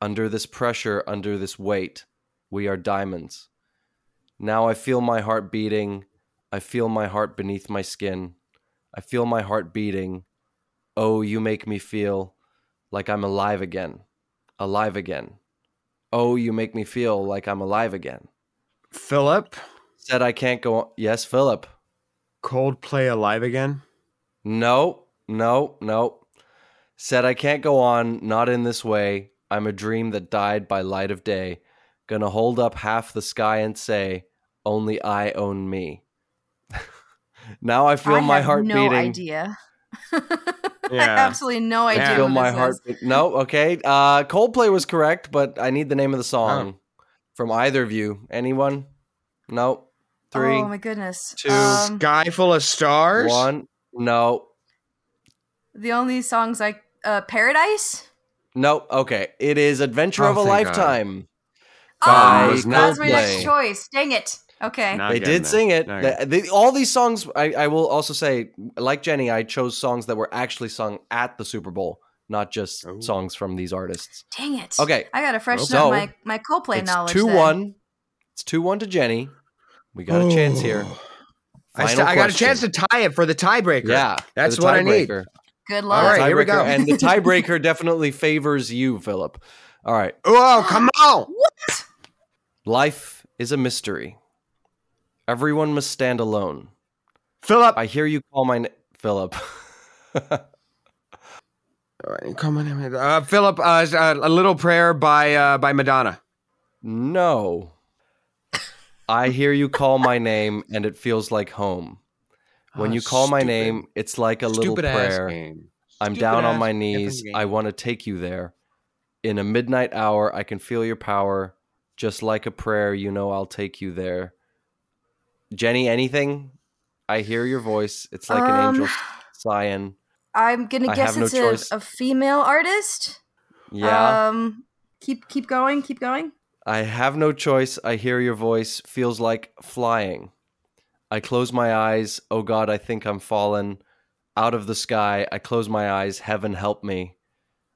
Under this pressure, under this weight, we are diamonds." Now I feel my heart beating. I feel my heart beneath my skin. I feel my heart beating. Oh, you make me feel like I'm alive again. Alive again. Oh, you make me feel like I'm alive again. Philip, Said I can't go on. Yes, Philip. Coldplay alive again? No, no, no. Said I can't go on, not in this way. I'm a dream that died by light of day. Gonna hold up half the sky and say, only I own me. now I feel I my have heart no beating. idea. I Yeah. have absolutely no idea. Yeah. feel who my this heart. is. beat- No, okay. Uh, Coldplay was correct, but I need the name of the song Oh. from either of you. Anyone? No. Three, Oh my goodness. two, Um, Sky full of stars? one. No. the only songs like uh, Paradise. No. Okay. It is Adventure Oh, of a thank God. Lifetime. Oh, that was my next choice. Dang it. Okay. Not they did there. sing it. Not The- the- all these songs, I, I will also say, like Jenny, I chose songs that were actually sung at the Super Bowl, not just Oh. songs from these artists. Dang it. Okay. I gotta freshen So, up my my Coldplay it's knowledge. two then. one. It's two one to Jenny. We got a chance here. Oh. I, st- I got a chance to tie it for the tiebreaker. Yeah, That's for the what I need. Tiebreaker. Good All luck. right, here we go. And the tiebreaker definitely favors you, Philip. All right. Oh, come on. What? Life is a mystery. Everyone must stand alone. Philip. I hear you call my name, Philip. All right, come on. Uh, Philip, uh, uh, a little prayer by uh, by Madonna. no. I hear you call my name, and it feels like home. When Oh, you call my name, it's like a little Stupid ass prayer. game. I'm down on my knees. I want to take you there. In a midnight hour, I can feel your power. Just like a prayer, you know I'll take you there. Jenny, anything? I hear your voice. It's like an angel Um, sighing. I'm gonna I guess have no it's a, a female artist. Yeah. Um, keep keep going. Keep going. I have no choice. I hear your voice. Feels like flying. I close my eyes. Oh God, I think I'm fallen. Out of the sky, I close my eyes. Heaven help me.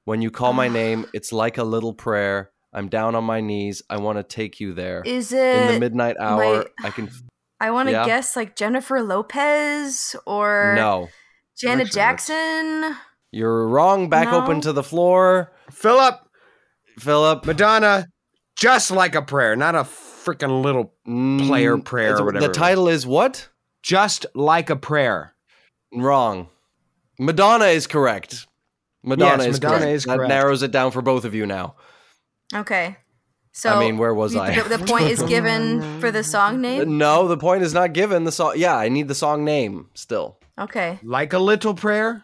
When you call my name, it's like a little prayer. I'm down on my knees. I want to take you there. Is it In the midnight hour, wait. I can. I want to Yeah. guess like Jennifer Lopez or No, Janet Actually, Jackson. you're wrong. Back No. open to the floor. Philip, Philip. Madonna, just like a prayer, not a freaking little. player Mm, prayer or whatever The title is what? Just like a prayer. Wrong. Madonna is correct. Madonna Yes, is Madonna correct. is that narrows it down for both of you now. Okay. So I mean, where was you- I? The, the point is given for the song name. No, the point is not given. The song. Yeah, I need the song name still. Okay. Like a little prayer.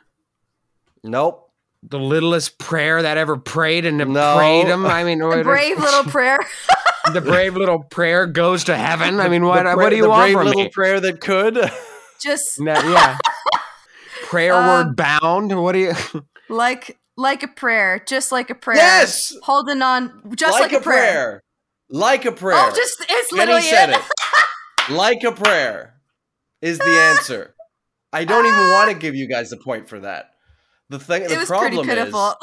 Nope. The littlest prayer that ever prayed and No. prayed him. I mean, The what- brave little prayer. the brave little prayer goes to heaven. I mean, what? Pra- what do you the want brave from little me? prayer that could? Just No, yeah. prayer Um, word bound. What do you? like like a prayer, just like a prayer. Yes! Holding on, just like, a prayer. Like a prayer. Oh, just it's Jenny literally said it. it. like a prayer is the answer. I don't even want to give you guys a point for that. The thing, It the was pretty problem is, pitiful.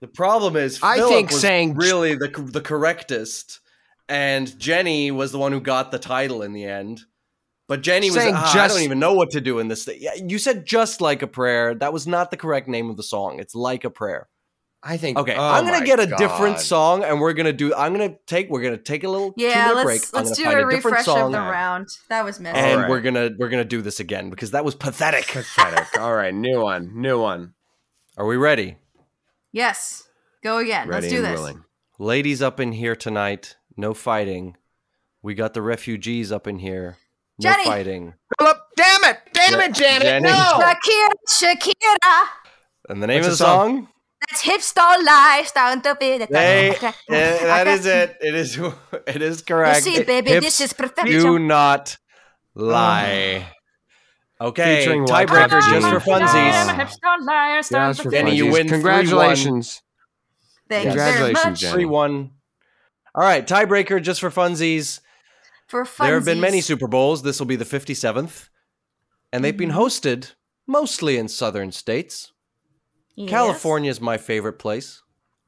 The problem is, I think was saying- really the the correctest, and Jenny was the one who got the title in the end. But Jenny was. Saying "Ah, I don't even know what to do in this. Thing. Yeah, you said just like a prayer. That was not the correct name of the song. It's like a prayer. I think. Okay, oh I'm gonna get a different song, and we're gonna do. I'm gonna take. We're gonna take a little Yeah, minute let's break. Let's do a a different refresh of song, the round. That was messy. and All right. we're gonna we're gonna do this again because that was pathetic. Pathetic. All right, new one, new one. Are we ready, yes, go again. Ready let's do this. willing. ladies? Up in here tonight. No fighting. We got the refugees up in here. No Jenny! fighting. Philip, damn it, damn Je- it, Janet, Jenny. no. Shakira, Shakira. And the name What's of the the song? song? That's hipster lifestyle. Don't be the Hey, eh, that is it. It is. It is You correct. see, baby, Hips this is Do not lie. Okay, Featuring tiebreaker just for funsies. Yes, for Jenny, you win Congratulations. Thank you very Congratulations, much. Three one. All right, tiebreaker just for funsies. For funsies. There have been many Super Bowls. This will be the 57th. And they've been Mm-hmm. hosted mostly in southern states. Yes. California is my favorite place.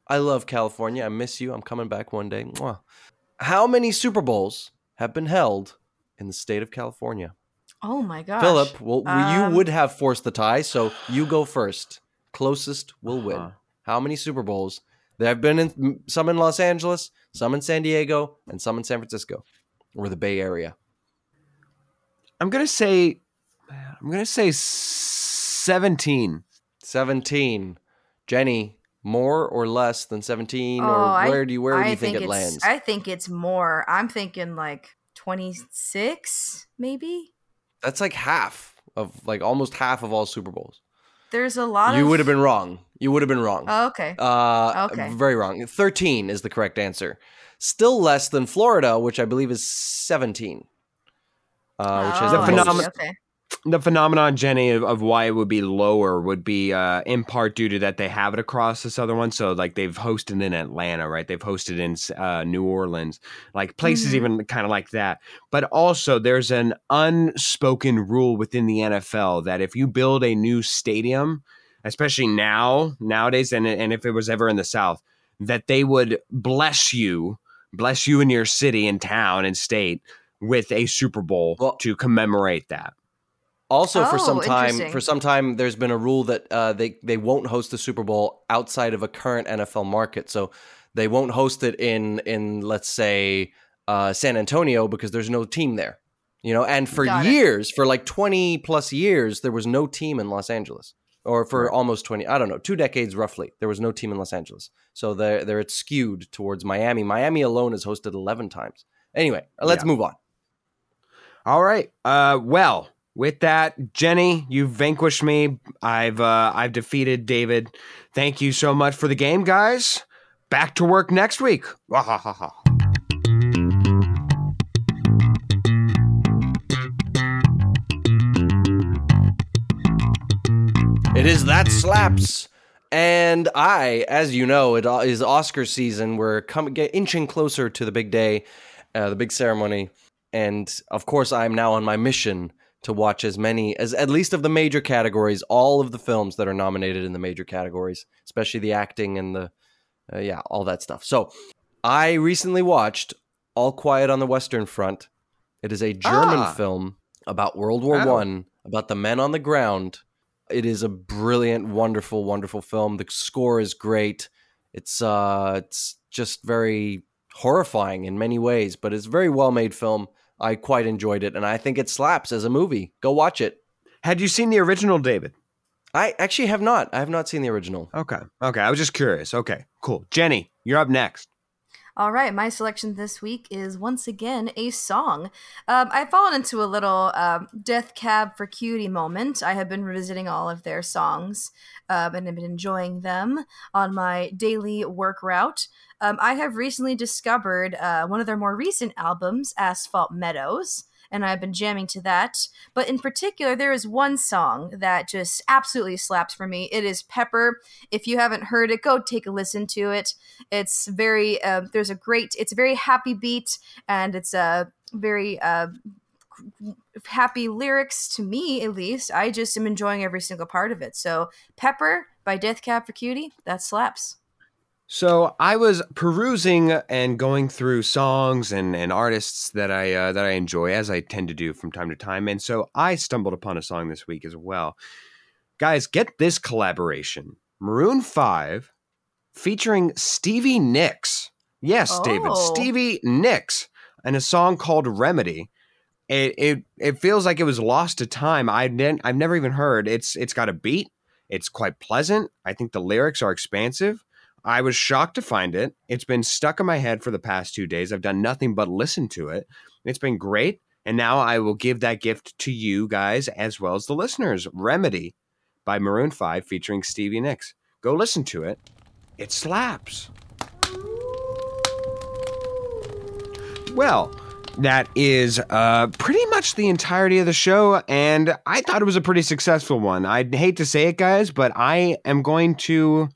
I love California. I miss you. I'm coming back one day. Mwah. How many Super Bowls have been held in the state of California? Oh my gosh. Philip, well, Um, you would have forced the tie, so you go first. Closest will win. Uh-huh. How many Super Bowls? There have been in, some in Los Angeles, some in San Diego, and some in San Francisco, or the Bay Area. I'm gonna say, I'm gonna say seventeen. 17. Jenny, more or less than 17? Oh, or I- where do you, where do you think, it lands? I think it's more. I'm thinking like 26, maybe. That's like half of, like almost half of all Super Bowls. There's a lot You of. would have been wrong. You would have been wrong. Oh, okay. Uh, Okay. Very wrong. 13 is the correct answer. Still less than Florida, which I believe is 17. Uh, which is oh, the I the see, phenomenon- Okay. The phenomenon, Jenny, of, of why it would be lower would be uh, in part due to that they have it across the southern one. So, like, they've hosted in Atlanta, right? They've hosted in uh, New Orleans, like places Mhm. even kind of like that. But also, there's an unspoken rule within the NFL that if you build a new stadium, especially now, nowadays, and, and if it was ever in the South, that they would bless you, bless you in your city and town and state with a Super Bowl Well- to commemorate that. Also, for Oh, some time, for some time, there's been a rule that uh, they they won't host the Super Bowl outside of a current NFL market. So they won't host it in in let's say uh, San Antonio because there's no team there. You know, and for Got it. years, for like 20 plus years, there was no team in Los Angeles. Or for almost 20, I don't know, two decades roughly, there was no team in Los Angeles. So they're, they're it's skewed towards Miami. Miami alone has hosted 11 times. Anyway, let's Yeah. move on. All right. Uh, well, with that, Jenny, you've vanquished me. I've uh, I've defeated David. Thank you so much for the game, guys. Back to work next week. It is that slaps. And I, as you know, it is Oscar season. We're coming, get inching closer to the big day, uh, the big ceremony, and of course, I'm now on my mission to watch as many as at least of the major categories, all of the films that are nominated in the major categories, especially the acting and the, uh, yeah, all that stuff. So, I recently watched All Quiet on the Western Front. It is a German Ah. film about World War Oh. One, about the men on the ground it is a brilliant, wonderful, wonderful film. The score is great. It's uh, it's just very horrifying in many ways, but it's a very well made film. I quite enjoyed it, and I think it slaps as a movie. Go watch it. Had you seen the original, David? I actually have not. I have not seen the original. Okay. Okay. I was just curious. Okay. Cool. Jenny, you're up next. All right, my selection this week is once again a song. Um, I've fallen into a little um, Death Cab for Cutie moment. I have been revisiting all of their songs um, and have been enjoying them on my daily work route. Um, I have recently discovered uh, one of their more recent albums, Asphalt Meadows, and I've been jamming to that. But in particular, there is one song that just absolutely slaps for me. It is Pepper. If you haven't heard it, go take a listen to it. It's very uh, there's a great it's a very happy beat and it's a very uh, happy lyrics to me at least. I just am enjoying every single part of it. So Pepper by Death Cab for Cutie that slaps. So I was perusing and going through songs and, and artists that I uh, that I enjoy, as I tend to do from time to time, and so I stumbled upon a song this week as well. Guys, get this collaboration: Maroon Five featuring Stevie Nicks. Yes, oh. David, Stevie Nicks, and a song called Remedy. It, it it feels like it was lost to time. I didn't. I've never even heard. It's it's got a beat. It's quite pleasant. I think the lyrics are expansive. I was shocked to find it. It's been stuck in my head for the past two days. I've done nothing but listen to it. It's been great. And now I will give that gift to you guys as well as the listeners. Remedy by Maroon 5 featuring Stevie Nicks. Go listen to it. It slaps. Well, that is uh, pretty much the entirety of the show, and I thought it was a pretty successful one. I'd hate to say it, guys, but I am going to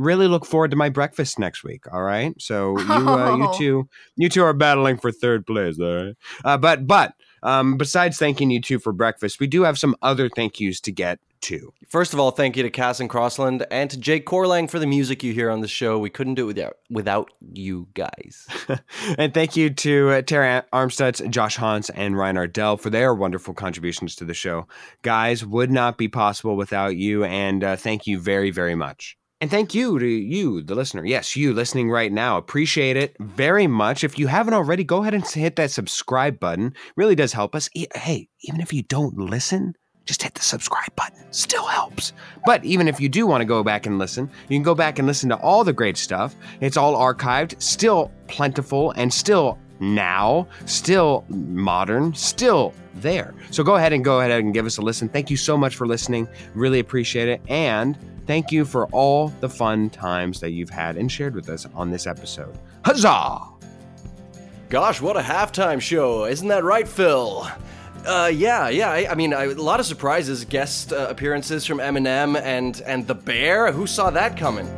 really look forward to my breakfast next week. All right, so you uh, you two you two are battling for third place. All right, uh, but but um, besides thanking you two for breakfast, we do have some other thank yous to get to. First of all, thank you to Cass and Crossland and to Jake Corlang for the music you hear on the show. We couldn't do it without without you guys. and thank you to uh, Tara Armstutz, Josh Hans, and Ryan Ardell for their wonderful contributions to the show. Guys, would not be possible without you, and uh, thank you very very much. And thank you to you, the listener. Yes, you listening right now. Appreciate it very much. If you haven't already, go ahead and hit that subscribe button. Really does help us. Hey, even if you don't listen, just hit the subscribe button. Still helps. But even if you do want to go back and listen, you can go back and listen to all the great stuff. It's all archived, still plentiful, and still now, still modern, still there. So go ahead and go ahead and give us a listen. Thank you so much for listening. Really appreciate it. And Thank you for all the fun times that you've had and shared with us on this episode. Huzzah! Gosh, what a halftime show. Isn't that right, Phil? Uh, yeah, yeah. I, I mean, I, a lot of surprises, guest uh, appearances from Eminem and and the Bear. Who saw that coming?